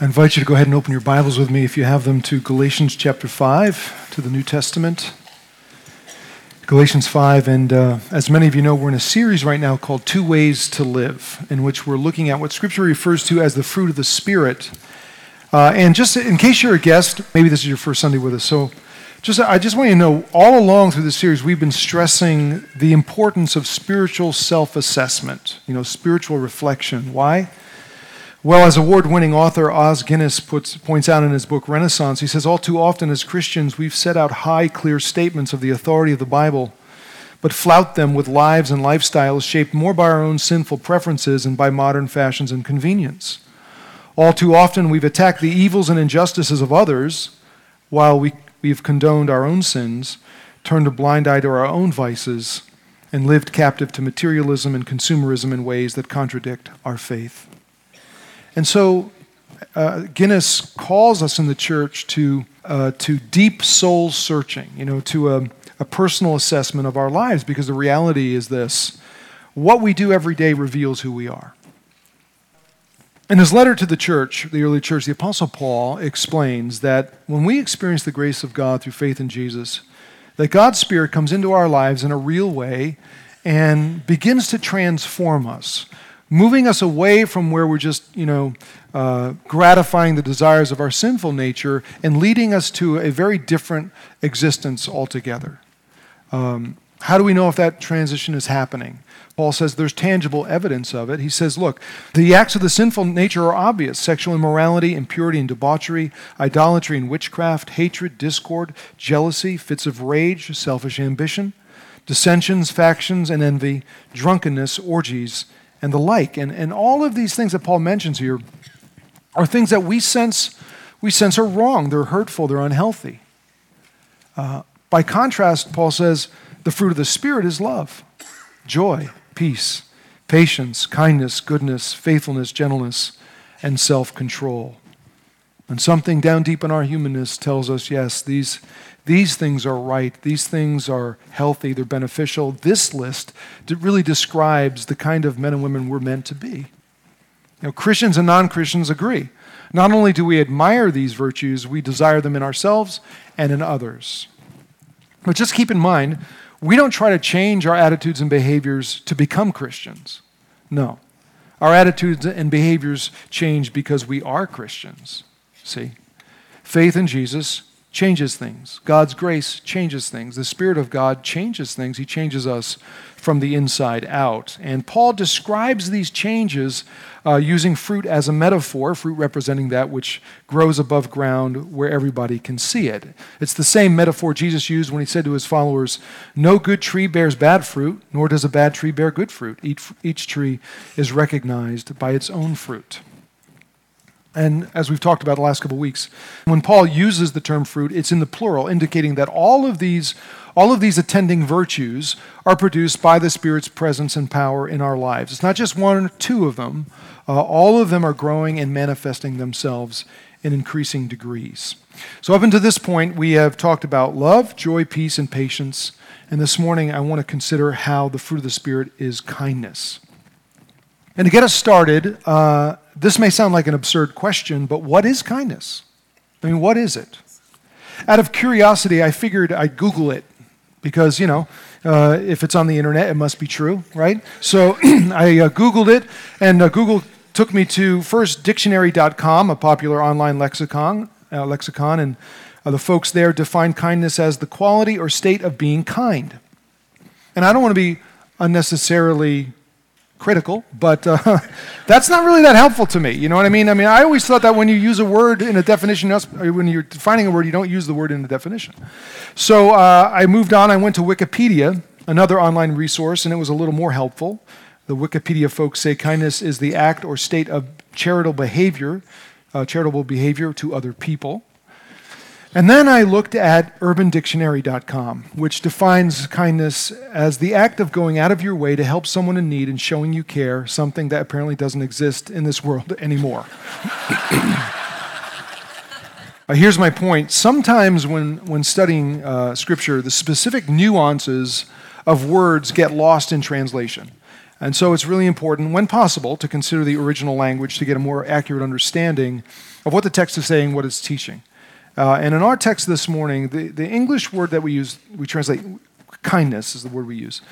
I invite you to go ahead and open your Bibles with me, if you have them, to Galatians chapter 5, to the New Testament. Galatians 5, and uh, as many of you know, we're in a series right now called Two Ways to Live, in which we're looking at what Scripture refers to as the fruit of the Spirit. Uh, and just in case you're a guest, maybe this is your first Sunday with us, so just I just want you to know, all along through this series, we've been stressing the importance of spiritual self-assessment, you know, spiritual reflection. Why? Well, as award winning author Os Guinness puts, points out in his book Renaissance, he says, All too often as Christians, we've set out high, clear statements of the authority of the Bible, but flout them with lives and lifestyles shaped more by our own sinful preferences and by modern fashions and convenience. All too often, we've attacked the evils and injustices of others while we, we've condoned our own sins, turned a blind eye to our own vices, and lived captive to materialism and consumerism in ways that contradict our faith. And so uh, Guinness calls us in the church to, uh, to deep soul searching, you know, to a, a personal assessment of our lives, because the reality is this what we do every day reveals who we are. In his letter to the church, the early church, the Apostle Paul explains that when we experience the grace of God through faith in Jesus, that God's Spirit comes into our lives in a real way and begins to transform us moving us away from where we're just, you know, uh, gratifying the desires of our sinful nature and leading us to a very different existence altogether. Um, how do we know if that transition is happening? Paul says there's tangible evidence of it. He says, look, the acts of the sinful nature are obvious sexual immorality, impurity and debauchery, idolatry and witchcraft, hatred, discord, jealousy, fits of rage, selfish ambition, dissensions, factions, and envy, drunkenness, orgies and the like. And, and all of these things that Paul mentions here are things that we sense, we sense are wrong, they're hurtful, they're unhealthy. Uh, by contrast, Paul says the fruit of the Spirit is love, joy, peace, patience, kindness, goodness, faithfulness, gentleness, and self control. And something down deep in our humanness tells us yes, these, these things are right, these things are healthy, they're beneficial. This list really describes the kind of men and women we're meant to be. You know, Christians and non Christians agree. Not only do we admire these virtues, we desire them in ourselves and in others. But just keep in mind, we don't try to change our attitudes and behaviors to become Christians. No. Our attitudes and behaviors change because we are Christians. See? Faith in Jesus changes things. God's grace changes things. The Spirit of God changes things. He changes us from the inside out. And Paul describes these changes uh, using fruit as a metaphor, fruit representing that which grows above ground where everybody can see it. It's the same metaphor Jesus used when he said to his followers, No good tree bears bad fruit, nor does a bad tree bear good fruit. Each, each tree is recognized by its own fruit. And as we've talked about the last couple of weeks, when Paul uses the term fruit, it's in the plural, indicating that all of these, all of these attending virtues are produced by the Spirit's presence and power in our lives. It's not just one or two of them, uh, all of them are growing and manifesting themselves in increasing degrees. So, up until this point, we have talked about love, joy, peace, and patience. And this morning, I want to consider how the fruit of the Spirit is kindness. And to get us started, uh, this may sound like an absurd question, but what is kindness? I mean, what is it? Out of curiosity, I figured I'd Google it because, you know, uh, if it's on the internet, it must be true, right? So I uh, Googled it, and uh, Google took me to first dictionary.com, a popular online lexicon, uh, lexicon and uh, the folks there define kindness as the quality or state of being kind. And I don't want to be unnecessarily critical, but uh, that's not really that helpful to me. You know what I mean? I mean, I always thought that when you use a word in a definition, when you're defining a word, you don't use the word in the definition. So uh, I moved on. I went to Wikipedia, another online resource, and it was a little more helpful. The Wikipedia folks say kindness is the act or state of charitable behavior, uh, charitable behavior to other people. And then I looked at urbandictionary.com, which defines kindness as the act of going out of your way to help someone in need and showing you care, something that apparently doesn't exist in this world anymore. here's my point. Sometimes when, when studying uh, Scripture, the specific nuances of words get lost in translation. And so it's really important, when possible, to consider the original language to get a more accurate understanding of what the text is saying, what it's teaching. Uh, and in our text this morning, the, the English word that we use, we translate kindness is the word we use,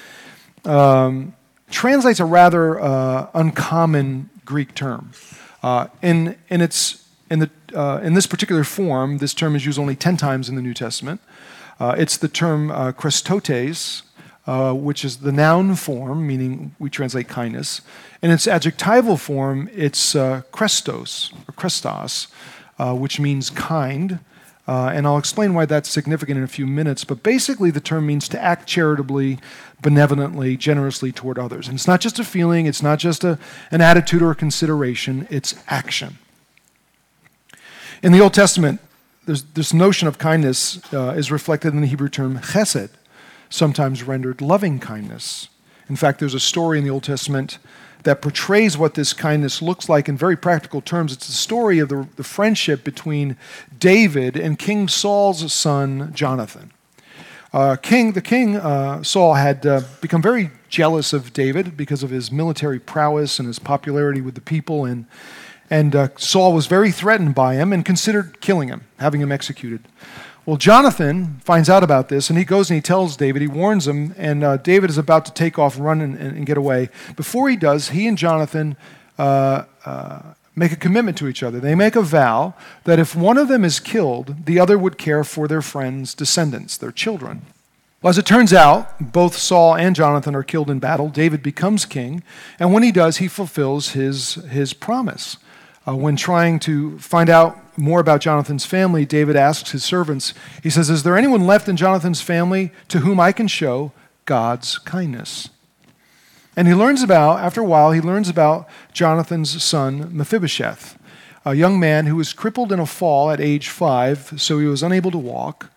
um, translates a rather uh, uncommon Greek term. Uh, in, in, its, in, the, uh, in this particular form, this term is used only 10 times in the New Testament. Uh, it's the term uh, chrestotes, uh, which is the noun form, meaning we translate kindness. In its adjectival form, it's uh, Christos, or Christos, uh, which means kind. Uh, and I'll explain why that's significant in a few minutes. But basically, the term means to act charitably, benevolently, generously toward others. And it's not just a feeling, it's not just a, an attitude or a consideration, it's action. In the Old Testament, this notion of kindness uh, is reflected in the Hebrew term chesed, sometimes rendered loving kindness. In fact, there's a story in the Old Testament that portrays what this kindness looks like in very practical terms. It's the story of the, the friendship between David and King Saul's son, Jonathan. Uh, king, the king, uh, Saul, had uh, become very jealous of David because of his military prowess and his popularity with the people. And, and uh, Saul was very threatened by him and considered killing him, having him executed. Well, Jonathan finds out about this and he goes and he tells David, he warns him, and uh, David is about to take off, run, and, and, get away. Before he does, he and Jonathan uh, uh, make a commitment to each other. They make a vow that if one of them is killed, the other would care for their friend's descendants, their children. Well, as it turns out, both Saul and Jonathan are killed in battle. David becomes king, and when he does, he fulfills his, his promise. Uh, when trying to find out more about Jonathan's family, David asks his servants, he says, Is there anyone left in Jonathan's family to whom I can show God's kindness? And he learns about, after a while, he learns about Jonathan's son, Mephibosheth, a young man who was crippled in a fall at age five, so he was unable to walk.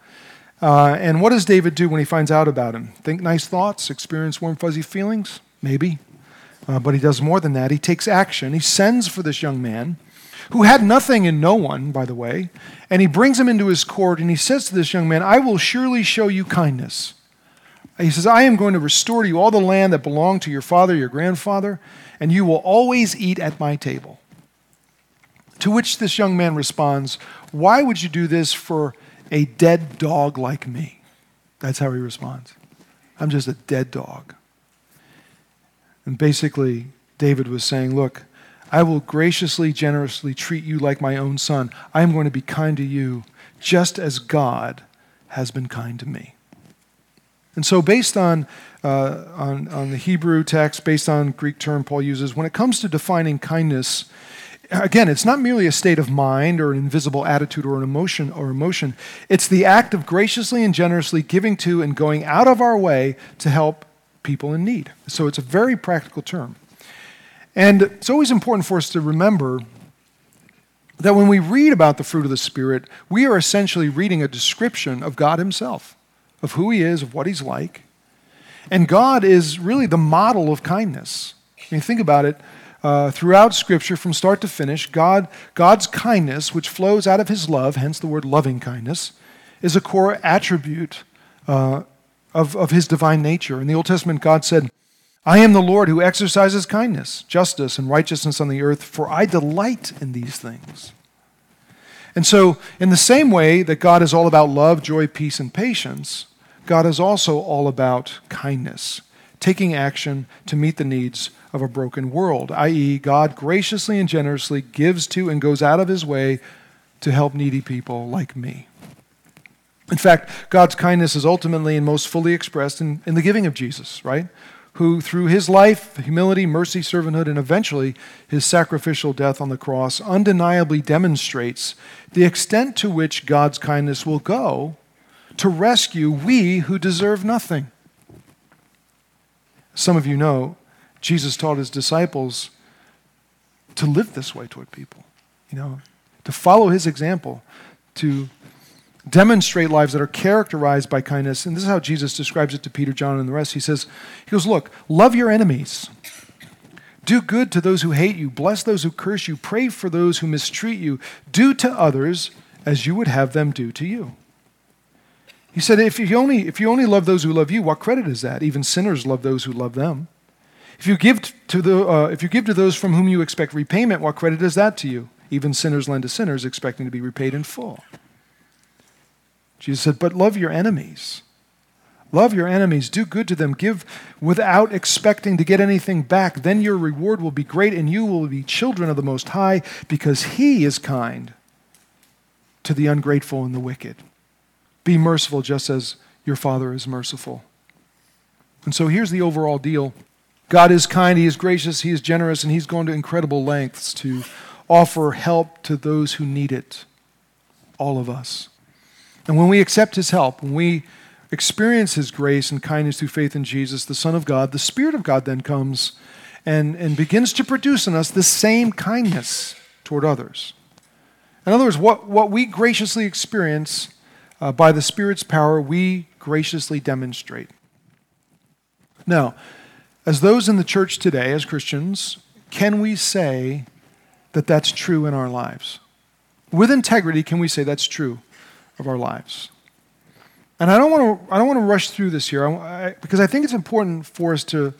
Uh, and what does David do when he finds out about him? Think nice thoughts, experience warm, fuzzy feelings? Maybe. Uh, but he does more than that. He takes action. He sends for this young man, who had nothing and no one, by the way, and he brings him into his court and he says to this young man, I will surely show you kindness. He says, I am going to restore to you all the land that belonged to your father, your grandfather, and you will always eat at my table. To which this young man responds, Why would you do this for a dead dog like me? That's how he responds. I'm just a dead dog. And basically, David was saying, Look, I will graciously, generously treat you like my own son. I am going to be kind to you just as God has been kind to me. And so, based on, uh, on, on the Hebrew text, based on Greek term Paul uses, when it comes to defining kindness, again, it's not merely a state of mind or an invisible attitude or an emotion or emotion. It's the act of graciously and generously giving to and going out of our way to help people in need. So it's a very practical term. And it's always important for us to remember that when we read about the fruit of the Spirit, we are essentially reading a description of God Himself, of who He is, of what He's like. And God is really the model of kindness. I mean, think about it. Uh, throughout Scripture, from start to finish, God, God's kindness, which flows out of His love, hence the word loving kindness, is a core attribute uh, of, of his divine nature. In the Old Testament, God said, I am the Lord who exercises kindness, justice, and righteousness on the earth, for I delight in these things. And so, in the same way that God is all about love, joy, peace, and patience, God is also all about kindness, taking action to meet the needs of a broken world, i.e., God graciously and generously gives to and goes out of his way to help needy people like me. In fact, God's kindness is ultimately and most fully expressed in, in the giving of Jesus, right? Who, through his life, humility, mercy, servanthood, and eventually his sacrificial death on the cross, undeniably demonstrates the extent to which God's kindness will go to rescue we who deserve nothing. Some of you know Jesus taught his disciples to live this way toward people, you know, to follow his example, to demonstrate lives that are characterized by kindness. And this is how Jesus describes it to Peter, John, and the rest. He says, He goes, Look, love your enemies. Do good to those who hate you. Bless those who curse you. Pray for those who mistreat you. Do to others as you would have them do to you. He said, if you, only, if you only love those who love you, what credit is that? Even sinners love those who love them. If you give to, the, uh, if you give to those from whom you expect repayment, what credit is that to you? Even sinners lend to sinners, expecting to be repaid in full. Jesus said, But love your enemies. Love your enemies, do good to them, give without expecting to get anything back. Then your reward will be great, and you will be children of the Most High, because He is kind to the ungrateful and the wicked. Be merciful just as your Father is merciful. And so here's the overall deal God is kind, He is gracious, He is generous, and He's gone to incredible lengths to offer help to those who need it, all of us. And when we accept His help, when we experience His grace and kindness through faith in Jesus, the Son of God, the Spirit of God then comes and, and begins to produce in us the same kindness toward others. In other words, what, what we graciously experience uh, by the Spirit's power, we graciously demonstrate. Now, as those in the church today, as Christians, can we say that that's true in our lives? With integrity, can we say that's true of our lives? And I don't want to, I don't want to rush through this here I, I, because I think it's important for us to,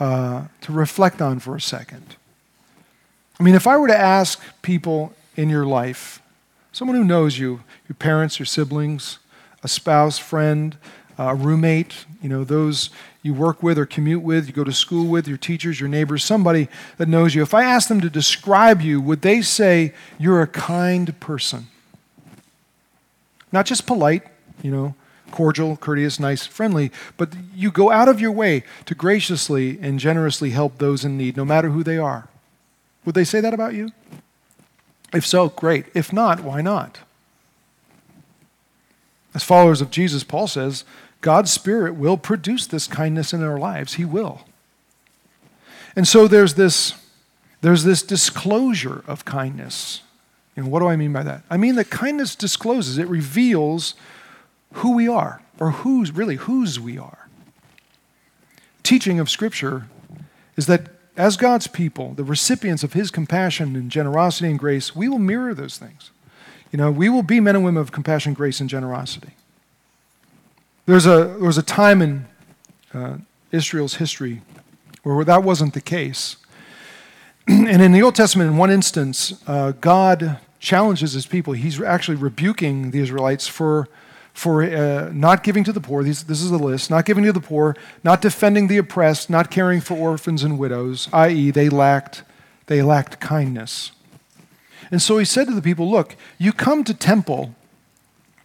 uh, to reflect on for a second. I mean, if I were to ask people in your life, someone who knows you, your parents, your siblings, a spouse, friend, a roommate, you know, those you work with or commute with, you go to school with, your teachers, your neighbors, somebody that knows you, if I asked them to describe you, would they say you're a kind person? Not just polite, you know, cordial, courteous, nice, friendly, but you go out of your way to graciously and generously help those in need, no matter who they are. Would they say that about you? If so, great. If not, why not? As followers of Jesus, Paul says, God's Spirit will produce this kindness in our lives. He will. And so there's this, there's this disclosure of kindness. And what do I mean by that? I mean that kindness discloses, it reveals who we are, or who's really whose we are. Teaching of Scripture is that as God's people, the recipients of His compassion and generosity and grace, we will mirror those things. You know, we will be men and women of compassion, grace, and generosity. There's a, there was a time in uh, Israel's history where that wasn't the case. and in the Old Testament, in one instance, uh, God challenges his people. He's actually rebuking the Israelites for, for uh, not giving to the poor. These, this is the list not giving to the poor, not defending the oppressed, not caring for orphans and widows, i.e., they lacked, they lacked kindness. And so he said to the people, Look, you come to temple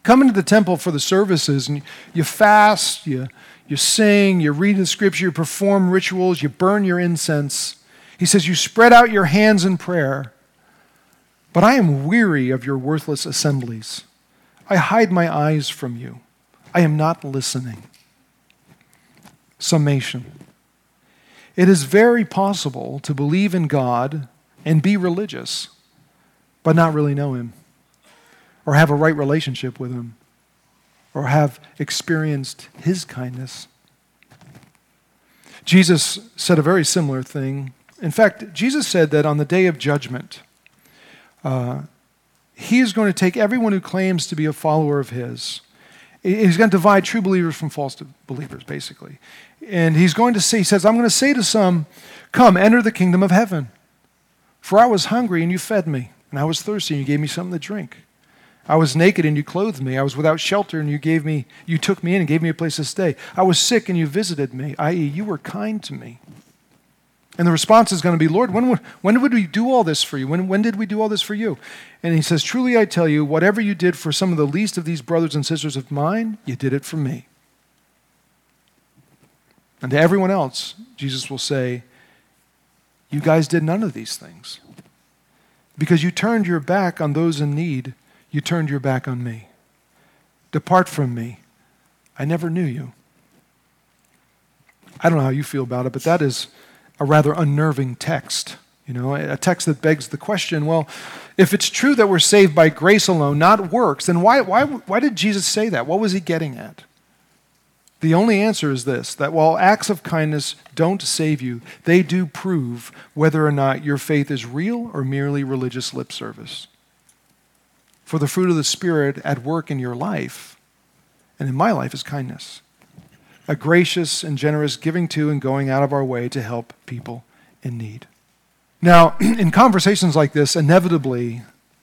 come into the temple for the services and you fast, you, you sing, you read the scripture, you perform rituals, you burn your incense. He says, You spread out your hands in prayer. But I am weary of your worthless assemblies. I hide my eyes from you. I am not listening. Summation It is very possible to believe in God and be religious, but not really know Him or have a right relationship with Him or have experienced His kindness. Jesus said a very similar thing. In fact, Jesus said that on the day of judgment, uh, He is going to take everyone who claims to be a follower of His. He's going to divide true believers from false believers, basically. And He's going to say, He says, I'm going to say to some, Come, enter the kingdom of heaven. For I was hungry and you fed me, and I was thirsty and you gave me something to drink. I was naked and you clothed me. I was without shelter and you gave me you took me in and gave me a place to stay. I was sick and you visited me, i.e., you were kind to me. And the response is going to be, Lord, when, when would we do all this for you? When, when did we do all this for you? And he says, Truly I tell you, whatever you did for some of the least of these brothers and sisters of mine, you did it for me. And to everyone else, Jesus will say, You guys did none of these things because you turned your back on those in need you turned your back on me. Depart from me. I never knew you. I don't know how you feel about it, but that is a rather unnerving text. You know, a text that begs the question well, if it's true that we're saved by grace alone, not works, then why, why, why did Jesus say that? What was he getting at? The only answer is this that while acts of kindness don't save you, they do prove whether or not your faith is real or merely religious lip service for the fruit of the Spirit at work in your life and in my life is kindness. A gracious and generous giving to and going out of our way to help people in need. Now, in conversations like this, inevitably,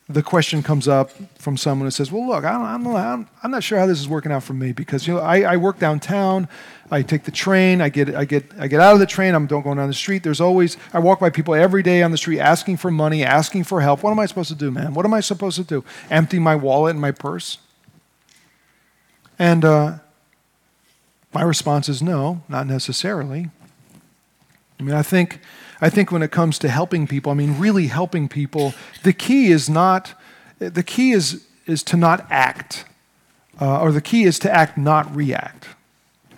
the question comes up from someone who says, "Well, look, I I'm, not sure how this is working out for me because you know I, I, work downtown, I take the train, I get I get I get out of the train, I don't go down the street. There's always I walk by people every day on the street asking for money, asking for help. What am I supposed to do, man? What am I supposed to do? Empty my wallet and my purse?" And uh, my response is no, not necessarily. I mean, I think I think when it comes to helping people, I mean, really helping people, the key is not, the key is, is to not act, uh, or the key is to act, not react.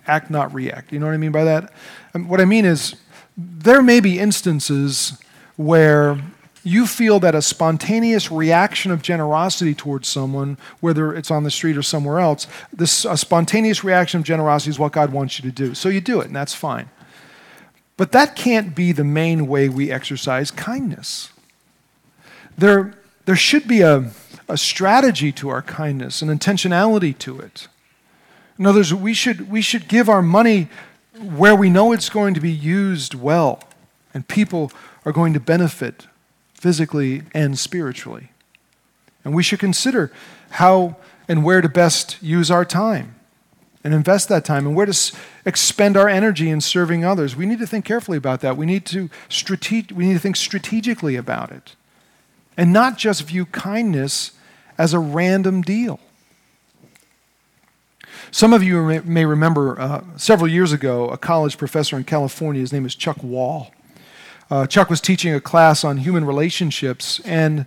Act, not react. You know what I mean by that? What I mean is, there may be instances where you feel that a spontaneous reaction of generosity towards someone, whether it's on the street or somewhere else, this a spontaneous reaction of generosity is what God wants you to do. So you do it, and that's fine. But that can't be the main way we exercise kindness. There, there should be a, a strategy to our kindness, an intentionality to it. In other words, we should, we should give our money where we know it's going to be used well and people are going to benefit physically and spiritually. And we should consider how and where to best use our time and invest that time and where to expend our energy in serving others. We need to think carefully about that. We need to, strate- we need to think strategically about it and not just view kindness as a random deal. Some of you may remember uh, several years ago a college professor in California, his name is Chuck Wall. Uh, Chuck was teaching a class on human relationships, and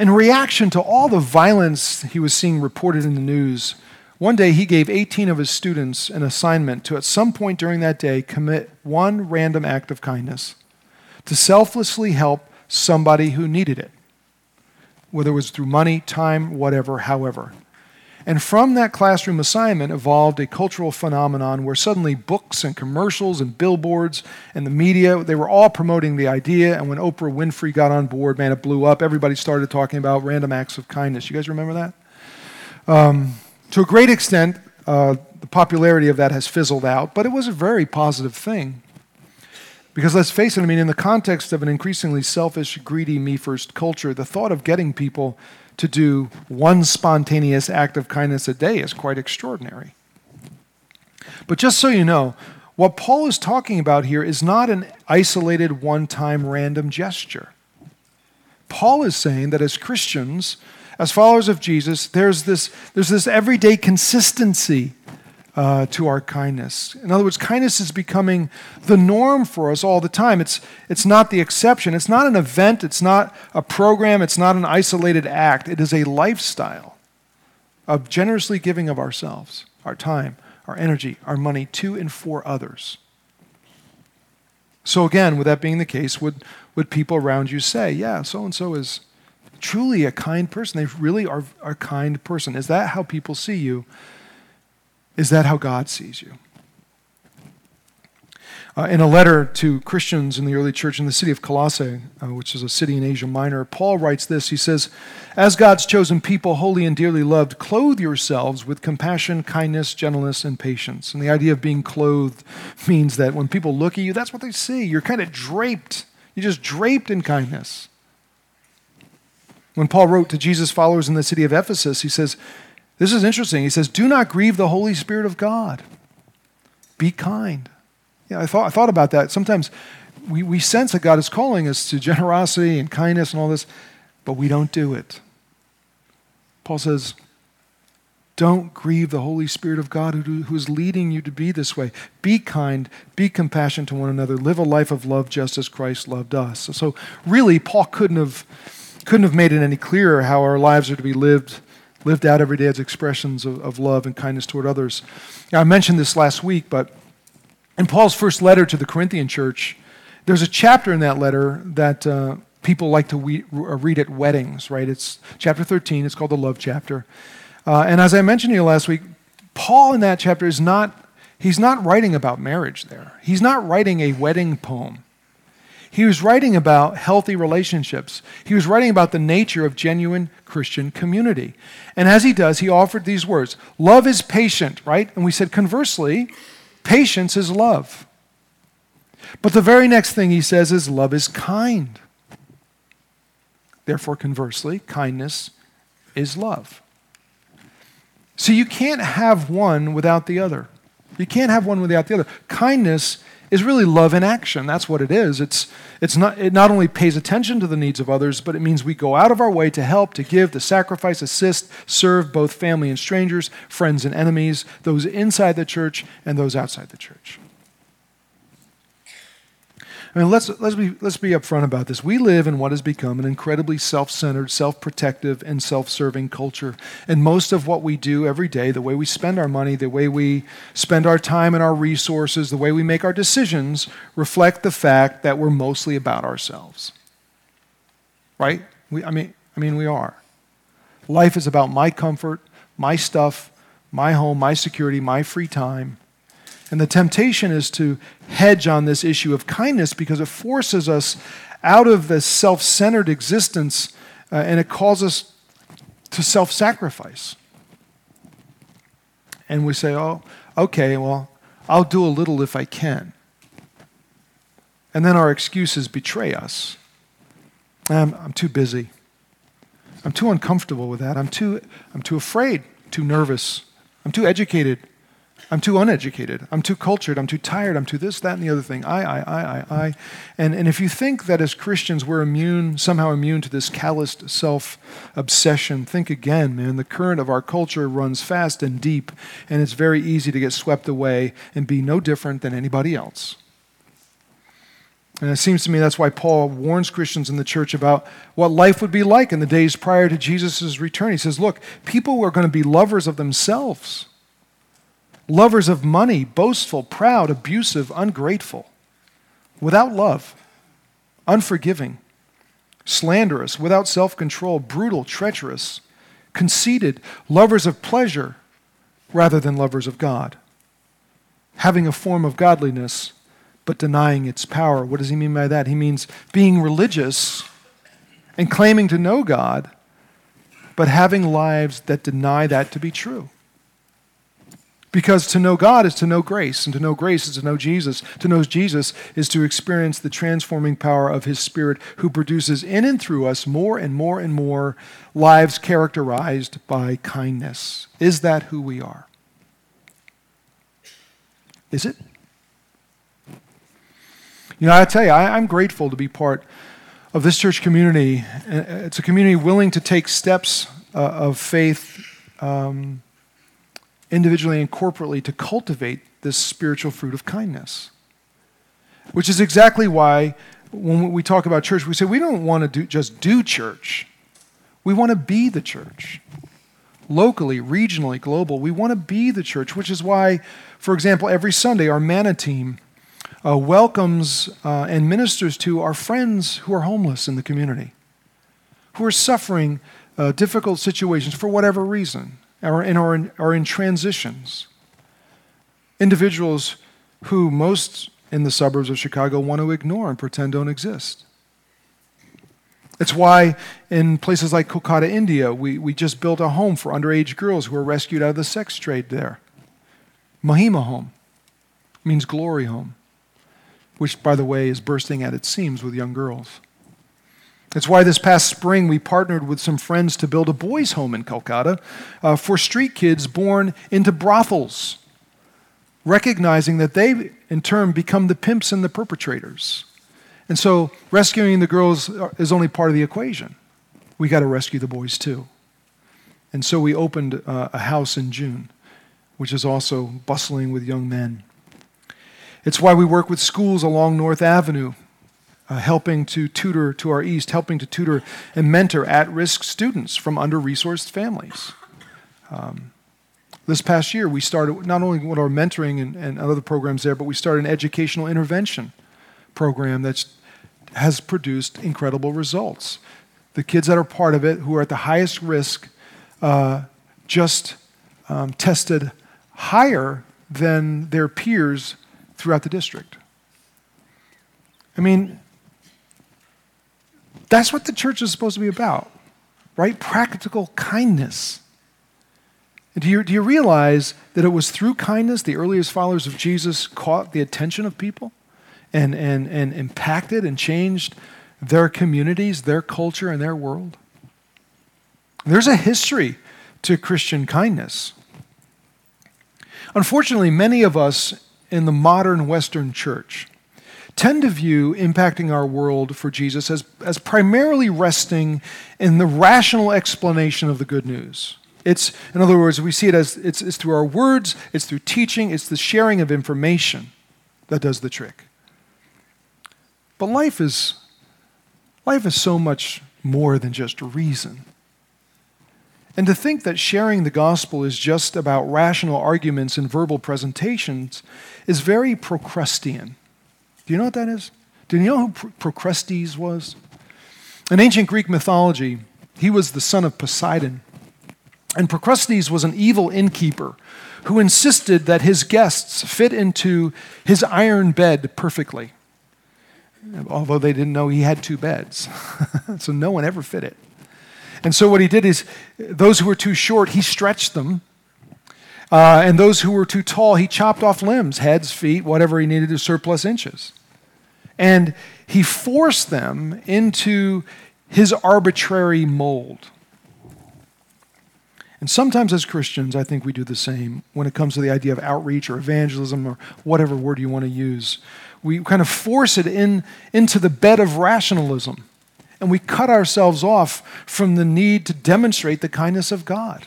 in reaction to all the violence he was seeing reported in the news, one day, he gave 18 of his students an assignment to, at some point during that day, commit one random act of kindness to selflessly help somebody who needed it, whether it was through money, time, whatever, however. And from that classroom assignment evolved a cultural phenomenon where suddenly books and commercials and billboards and the media, they were all promoting the idea. And when Oprah Winfrey got on board, man, it blew up. Everybody started talking about random acts of kindness. You guys remember that? Um, to a great extent, uh, the popularity of that has fizzled out, but it was a very positive thing. Because let's face it, I mean, in the context of an increasingly selfish, greedy, me first culture, the thought of getting people to do one spontaneous act of kindness a day is quite extraordinary. But just so you know, what Paul is talking about here is not an isolated, one time random gesture. Paul is saying that as Christians, as followers of Jesus, there's this, there's this everyday consistency uh, to our kindness. In other words, kindness is becoming the norm for us all the time. It's, it's not the exception. It's not an event. It's not a program. It's not an isolated act. It is a lifestyle of generously giving of ourselves, our time, our energy, our money to and for others. So, again, with that being the case, would, would people around you say, yeah, so and so is truly a kind person. They really are a kind person. Is that how people see you? Is that how God sees you? Uh, in a letter to Christians in the early church in the city of Colossae, uh, which is a city in Asia Minor, Paul writes this. He says, As God's chosen people, holy and dearly loved, clothe yourselves with compassion, kindness, gentleness, and patience. And the idea of being clothed means that when people look at you, that's what they see. You're kind of draped. You're just draped in kindness. When Paul wrote to Jesus' followers in the city of Ephesus, he says, This is interesting. He says, Do not grieve the Holy Spirit of God. Be kind. Yeah, I thought, I thought about that. Sometimes we, we sense that God is calling us to generosity and kindness and all this, but we don't do it. Paul says, don't grieve the Holy Spirit of God who, who is leading you to be this way. Be kind, be compassionate to one another, live a life of love just as Christ loved us. So, really, Paul couldn't have couldn't have made it any clearer how our lives are to be lived lived out every day as expressions of, of love and kindness toward others. Now, I mentioned this last week, but in Paul's first letter to the Corinthian church, there's a chapter in that letter that uh, people like to we, uh, read at weddings, right? It's chapter 13, it's called the love chapter. Uh, and as I mentioned to you last week, Paul in that chapter is not, he's not writing about marriage there. He's not writing a wedding poem. He was writing about healthy relationships. He was writing about the nature of genuine Christian community. And as he does, he offered these words Love is patient, right? And we said, conversely, Patience is love. But the very next thing he says is love is kind. Therefore, conversely, kindness is love. So you can't have one without the other. You can't have one without the other. Kindness is really love in action. That's what it is. It's, it's not, it not only pays attention to the needs of others, but it means we go out of our way to help, to give, to sacrifice, assist, serve both family and strangers, friends and enemies, those inside the church and those outside the church. I mean, let's, let's, be, let's be upfront about this. We live in what has become an incredibly self centered, self protective, and self serving culture. And most of what we do every day, the way we spend our money, the way we spend our time and our resources, the way we make our decisions, reflect the fact that we're mostly about ourselves. Right? We, I, mean, I mean, we are. Life is about my comfort, my stuff, my home, my security, my free time. And the temptation is to hedge on this issue of kindness because it forces us out of the self centered existence uh, and it calls us to self sacrifice. And we say, oh, okay, well, I'll do a little if I can. And then our excuses betray us. I'm, I'm too busy. I'm too uncomfortable with that. I'm too, I'm too afraid, too nervous. I'm too educated. I'm too uneducated. I'm too cultured. I'm too tired. I'm too this, that, and the other thing. I, I, I, I, I. And, and if you think that as Christians we're immune, somehow immune to this calloused self obsession, think again, man. The current of our culture runs fast and deep, and it's very easy to get swept away and be no different than anybody else. And it seems to me that's why Paul warns Christians in the church about what life would be like in the days prior to Jesus' return. He says, Look, people are going to be lovers of themselves lovers of money, boastful, proud, abusive, ungrateful, without love, unforgiving, slanderous, without self control, brutal, treacherous, conceited, lovers of pleasure rather than lovers of God, having a form of godliness but denying its power. What does he mean by that? He means being religious and claiming to know God, but having lives that deny that to be true. Because to know God is to know grace, and to know grace is to know Jesus. To know Jesus is to experience the transforming power of His Spirit, who produces in and through us more and more and more lives characterized by kindness. Is that who we are? Is it? You know, I tell you, I, am grateful to be part of this church community. It's a community willing to take steps uh, of faith. Um, individually and corporately to cultivate this spiritual fruit of kindness. Which is exactly why when we talk about church, we say we don't want to do, just do church. We want to be the church. Locally, regionally, global, we want to be the church, which is why, for example, every Sunday our MANA team uh, welcomes uh, and ministers to our friends who are homeless in the community, who are suffering uh, difficult situations for whatever reason or in, or in, or in transitions. Individuals who most in the suburbs of Chicago want to ignore and pretend don't exist. It's why in places like Kolkata, India, we, we just built a home for underage girls who were rescued out of the sex trade there. Mahima Home means glory home, which, by the way, is bursting at its seams with young girls. It's why this past spring we partnered with some friends to build a boys' home in Calcutta uh, for street kids born into brothels, recognizing that they, in turn, become the pimps and the perpetrators. And so rescuing the girls is only part of the equation. We got to rescue the boys too. And so we opened uh, a house in June, which is also bustling with young men. It's why we work with schools along North Avenue uh, helping to tutor to our east, helping to tutor and mentor at risk students from under resourced families. Um, this past year, we started not only with our mentoring and, and other programs there, but we started an educational intervention program that has produced incredible results. The kids that are part of it, who are at the highest risk, uh, just um, tested higher than their peers throughout the district. I mean, that's what the church is supposed to be about, right? Practical kindness. Do you, do you realize that it was through kindness the earliest followers of Jesus caught the attention of people and, and, and impacted and changed their communities, their culture, and their world? There's a history to Christian kindness. Unfortunately, many of us in the modern Western church tend to view impacting our world for Jesus as, as primarily resting in the rational explanation of the good news. It's, in other words, we see it as it's, it's through our words, it's through teaching, it's the sharing of information that does the trick. But life is, life is so much more than just reason. And to think that sharing the gospel is just about rational arguments and verbal presentations is very Procrustean. Do you know what that is? Do you know who Procrustes was? In ancient Greek mythology, he was the son of Poseidon. And Procrustes was an evil innkeeper who insisted that his guests fit into his iron bed perfectly, although they didn't know he had two beds. so no one ever fit it. And so what he did is, those who were too short, he stretched them. Uh, and those who were too tall, he chopped off limbs, heads, feet, whatever he needed to surplus inches. And he forced them into his arbitrary mold. And sometimes as Christians, I think we do the same when it comes to the idea of outreach or evangelism or whatever word you want to use. We kind of force it in, into the bed of rationalism and we cut ourselves off from the need to demonstrate the kindness of God.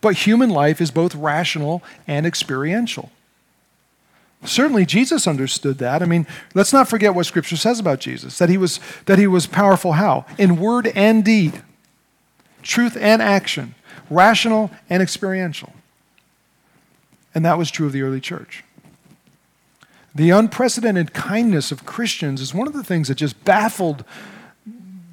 But human life is both rational and experiential. Certainly Jesus understood that. I mean, let's not forget what scripture says about Jesus, that he was that he was powerful how? In word and deed. Truth and action, rational and experiential. And that was true of the early church. The unprecedented kindness of Christians is one of the things that just baffled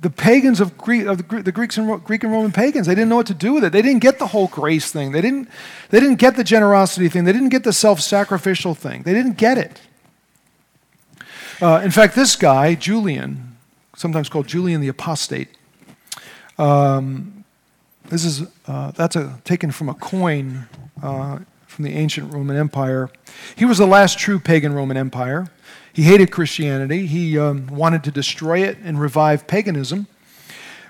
the pagans of, Greek, of the, Greeks and Greek and Roman pagans, they didn't know what to do with it. They didn't get the whole grace thing. They didn't, they didn't get the generosity thing. They didn't get the self-sacrificial thing. They didn't get it. Uh, in fact, this guy, Julian, sometimes called Julian the Apostate, um, this is uh, that's a, taken from a coin uh, from the ancient Roman Empire. He was the last true pagan Roman Empire. He hated Christianity. He um, wanted to destroy it and revive paganism.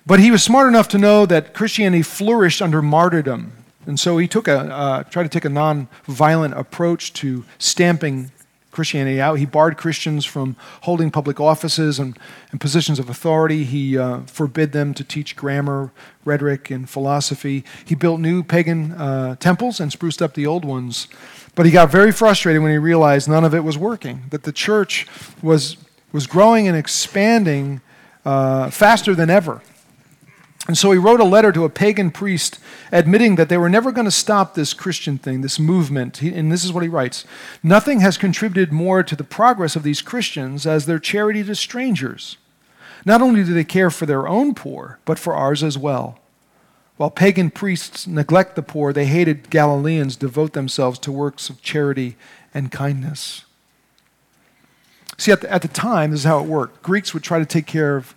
But he was smart enough to know that Christianity flourished under martyrdom. And so he took a, uh, tried to take a non-violent approach to stamping Christianity out. He barred Christians from holding public offices and, and positions of authority. He uh, forbid them to teach grammar, rhetoric, and philosophy. He built new pagan uh, temples and spruced up the old ones. But he got very frustrated when he realized none of it was working, that the church was, was growing and expanding uh, faster than ever. And so he wrote a letter to a pagan priest admitting that they were never going to stop this Christian thing, this movement. He, and this is what he writes Nothing has contributed more to the progress of these Christians as their charity to strangers. Not only do they care for their own poor, but for ours as well. While pagan priests neglect the poor, they hated Galileans devote themselves to works of charity and kindness. See, at the, at the time, this is how it worked Greeks would try to take care of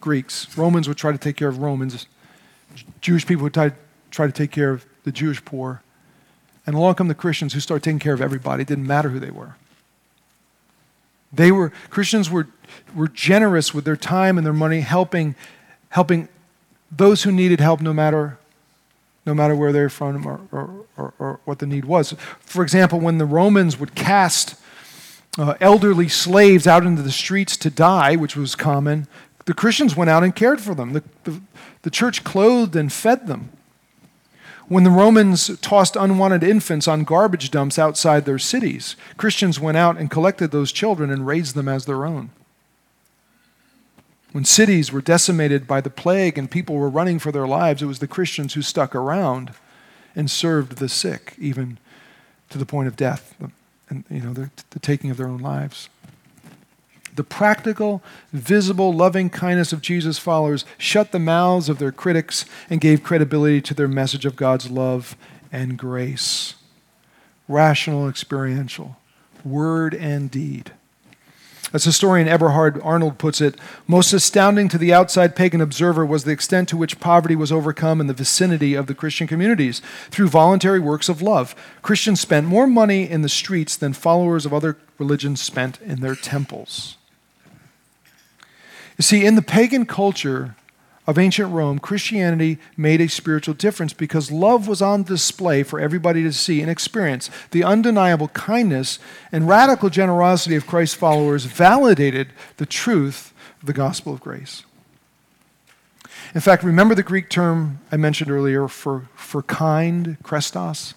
Greeks, Romans would try to take care of Romans, Jewish people would try, to take care of the Jewish poor. And along come the Christians who start taking care of everybody. It didn't matter who they were. They were Christians were, were generous with their time and their money, helping, helping those who needed help no matter, no matter where they're from or, or, or, or what the need was. For example, when the Romans would cast uh, elderly slaves out into the streets to die, which was common, the Christians went out and cared for them. The, the, the church clothed and fed them. When the Romans tossed unwanted infants on garbage dumps outside their cities, Christians went out and collected those children and raised them as their own. When cities were decimated by the plague and people were running for their lives, it was the Christians who stuck around and served the sick, even to the point of death, and you know, the, the taking of their own lives. The practical, visible, loving kindness of Jesus' followers shut the mouths of their critics and gave credibility to their message of God's love and grace. Rational, experiential, word and deed. As historian Eberhard Arnold puts it, most astounding to the outside pagan observer was the extent to which poverty was overcome in the vicinity of the Christian communities through voluntary works of love. Christians spent more money in the streets than followers of other religions spent in their temples. You see, in the pagan culture, of ancient Rome, Christianity made a spiritual difference because love was on display for everybody to see and experience. The undeniable kindness and radical generosity of Christ's followers validated the truth of the gospel of grace. In fact, remember the Greek term I mentioned earlier for, for kind, krestos?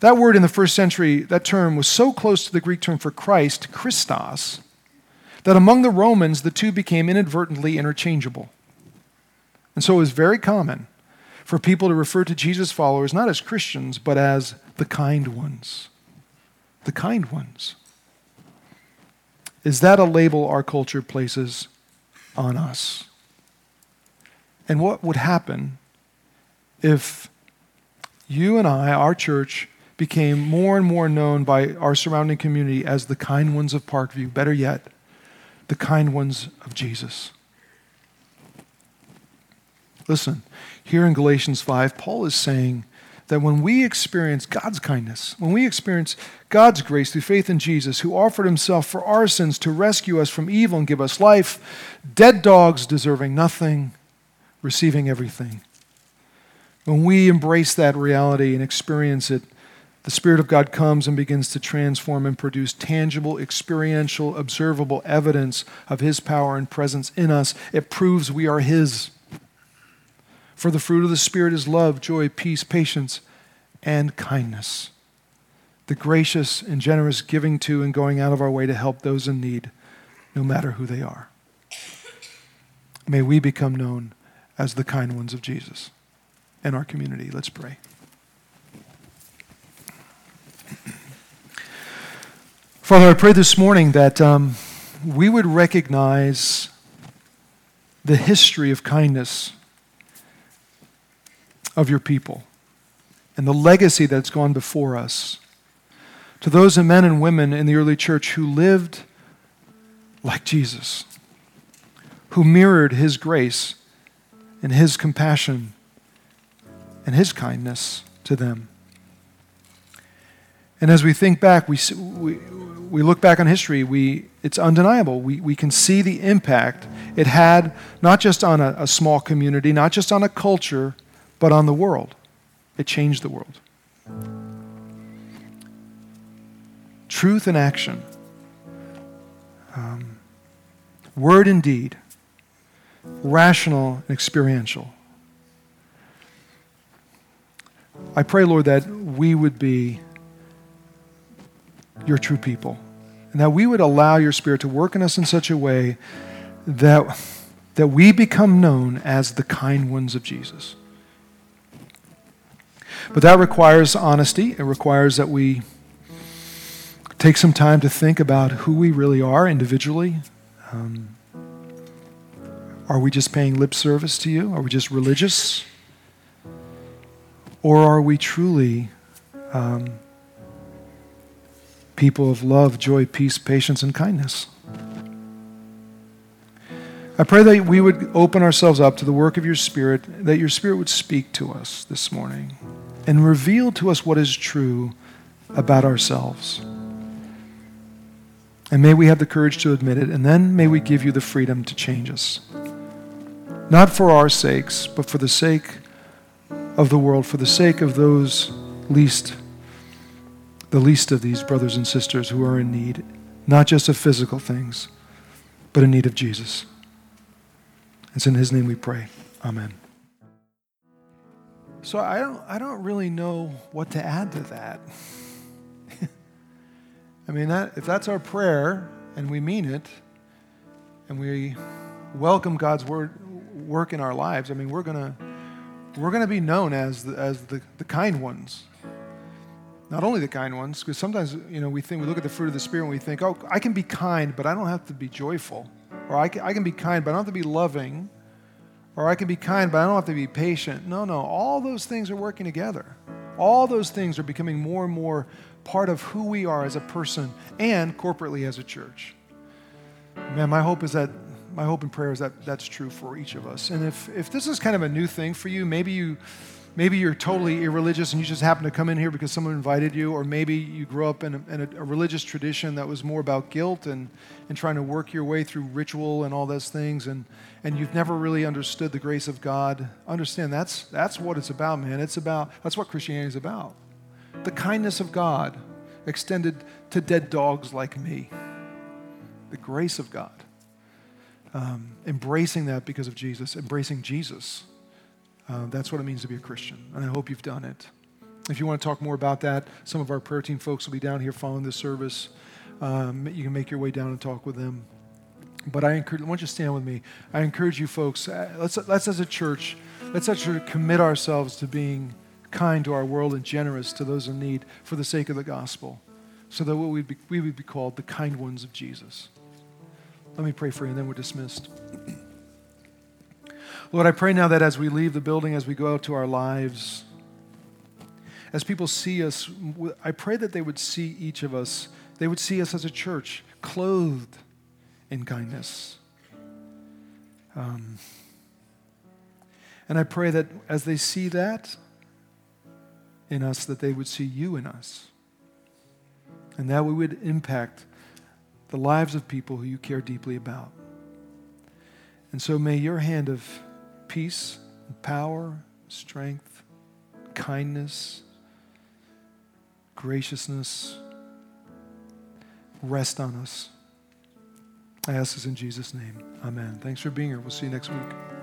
That word in the first century, that term was so close to the Greek term for Christ, Christos, that among the Romans the two became inadvertently interchangeable. And so it was very common for people to refer to Jesus' followers not as Christians, but as the kind ones. The kind ones. Is that a label our culture places on us? And what would happen if you and I, our church, became more and more known by our surrounding community as the kind ones of Parkview, better yet, the kind ones of Jesus? Listen, here in Galatians 5, Paul is saying that when we experience God's kindness, when we experience God's grace through faith in Jesus, who offered himself for our sins to rescue us from evil and give us life, dead dogs deserving nothing, receiving everything. When we embrace that reality and experience it, the Spirit of God comes and begins to transform and produce tangible, experiential, observable evidence of His power and presence in us. It proves we are His. For the fruit of the Spirit is love, joy, peace, patience, and kindness. The gracious and generous giving to and going out of our way to help those in need, no matter who they are. May we become known as the kind ones of Jesus in our community. Let's pray. Father, I pray this morning that um, we would recognize the history of kindness of your people and the legacy that's gone before us. To those men and women in the early church who lived like Jesus, who mirrored his grace and his compassion and his kindness to them. And as we think back, we, we, we look back on history, we, it's undeniable. We, we can see the impact it had not just on a, a small community, not just on a culture, but on the world. It changed the world. Truth and action, um, word and deed, rational and experiential. I pray, Lord, that we would be your true people and that we would allow your Spirit to work in us in such a way that, that we become known as the kind ones of Jesus. But that requires honesty. It requires that we take some time to think about who we really are individually. Um, are we just paying lip service to you? Are we just religious? Or are we truly um, people of love, joy, peace, patience, and kindness? I pray that we would open ourselves up to the work of your Spirit, that your Spirit would speak to us this morning and reveal to us what is true about ourselves. And may we have the courage to admit it, and then may we give you the freedom to change us. Not for our sakes, but for the sake of the world, for the sake of those least, the least of these brothers and sisters who are in need, not just of physical things, but in need of Jesus. It's in His name we pray. Amen. So I don't, I don't really know what to add to that. I mean, that, if that's our prayer and we mean it and we welcome God's word, work in our lives, I mean, we're going to we're to be known as the, as the, the kind ones. Not only the kind ones, because sometimes, you know, we think, we look at the fruit of the Spirit and we think, oh, I can be kind, but I don't have to be joyful. Or I can, I can be kind, but I don't have to be loving. Or I can be kind, but I don't have to be patient. No, no. All those things are working together. All those things are becoming more and more part of who we are as a person and corporately as a church. Man, my hope is that my hope and prayer is that that's true for each of us. And if if this is kind of a new thing for you, maybe you maybe you're totally irreligious and you just happen to come in here because someone invited you, or maybe you grew up in, a, in a, religious tradition that was more about guilt and, and trying to work your way through ritual and all those things, and, and you've never really understood the grace of God. Understand that's, that's what it's about, man. It's about, that's what Christianity is about. The kindness of God extended to dead dogs like me. The grace of God. Um, embracing that because of Jesus, embracing Jesus uh, that's what it means to be a Christian, and I hope you've done it. If you want to talk more about that, some of our prayer team folks will be down here following this service. Um, you can make your way down and talk with them. But I encourage, why don't you stand with me? I encourage you folks, uh, let's, let's as a church, let's actually commit ourselves to being kind to our world and generous to those in need for the sake of the gospel, so that we would be, we would be called the kind ones of Jesus. Let me pray for you, and then we're dismissed. Lord, I pray now that as we leave the building, as we go out to our lives, as people see us, I pray that they would see each of us, they would see us as a church clothed in kindness. Um, and I pray that as they see that in us, that they would see you in us. And that we would impact the lives of people who you care deeply about. And so may your hand of peace, power, strength, kindness, graciousness rest on us. I ask this in Jesus' name. Amen. Thanks for being here. We'll see you next week.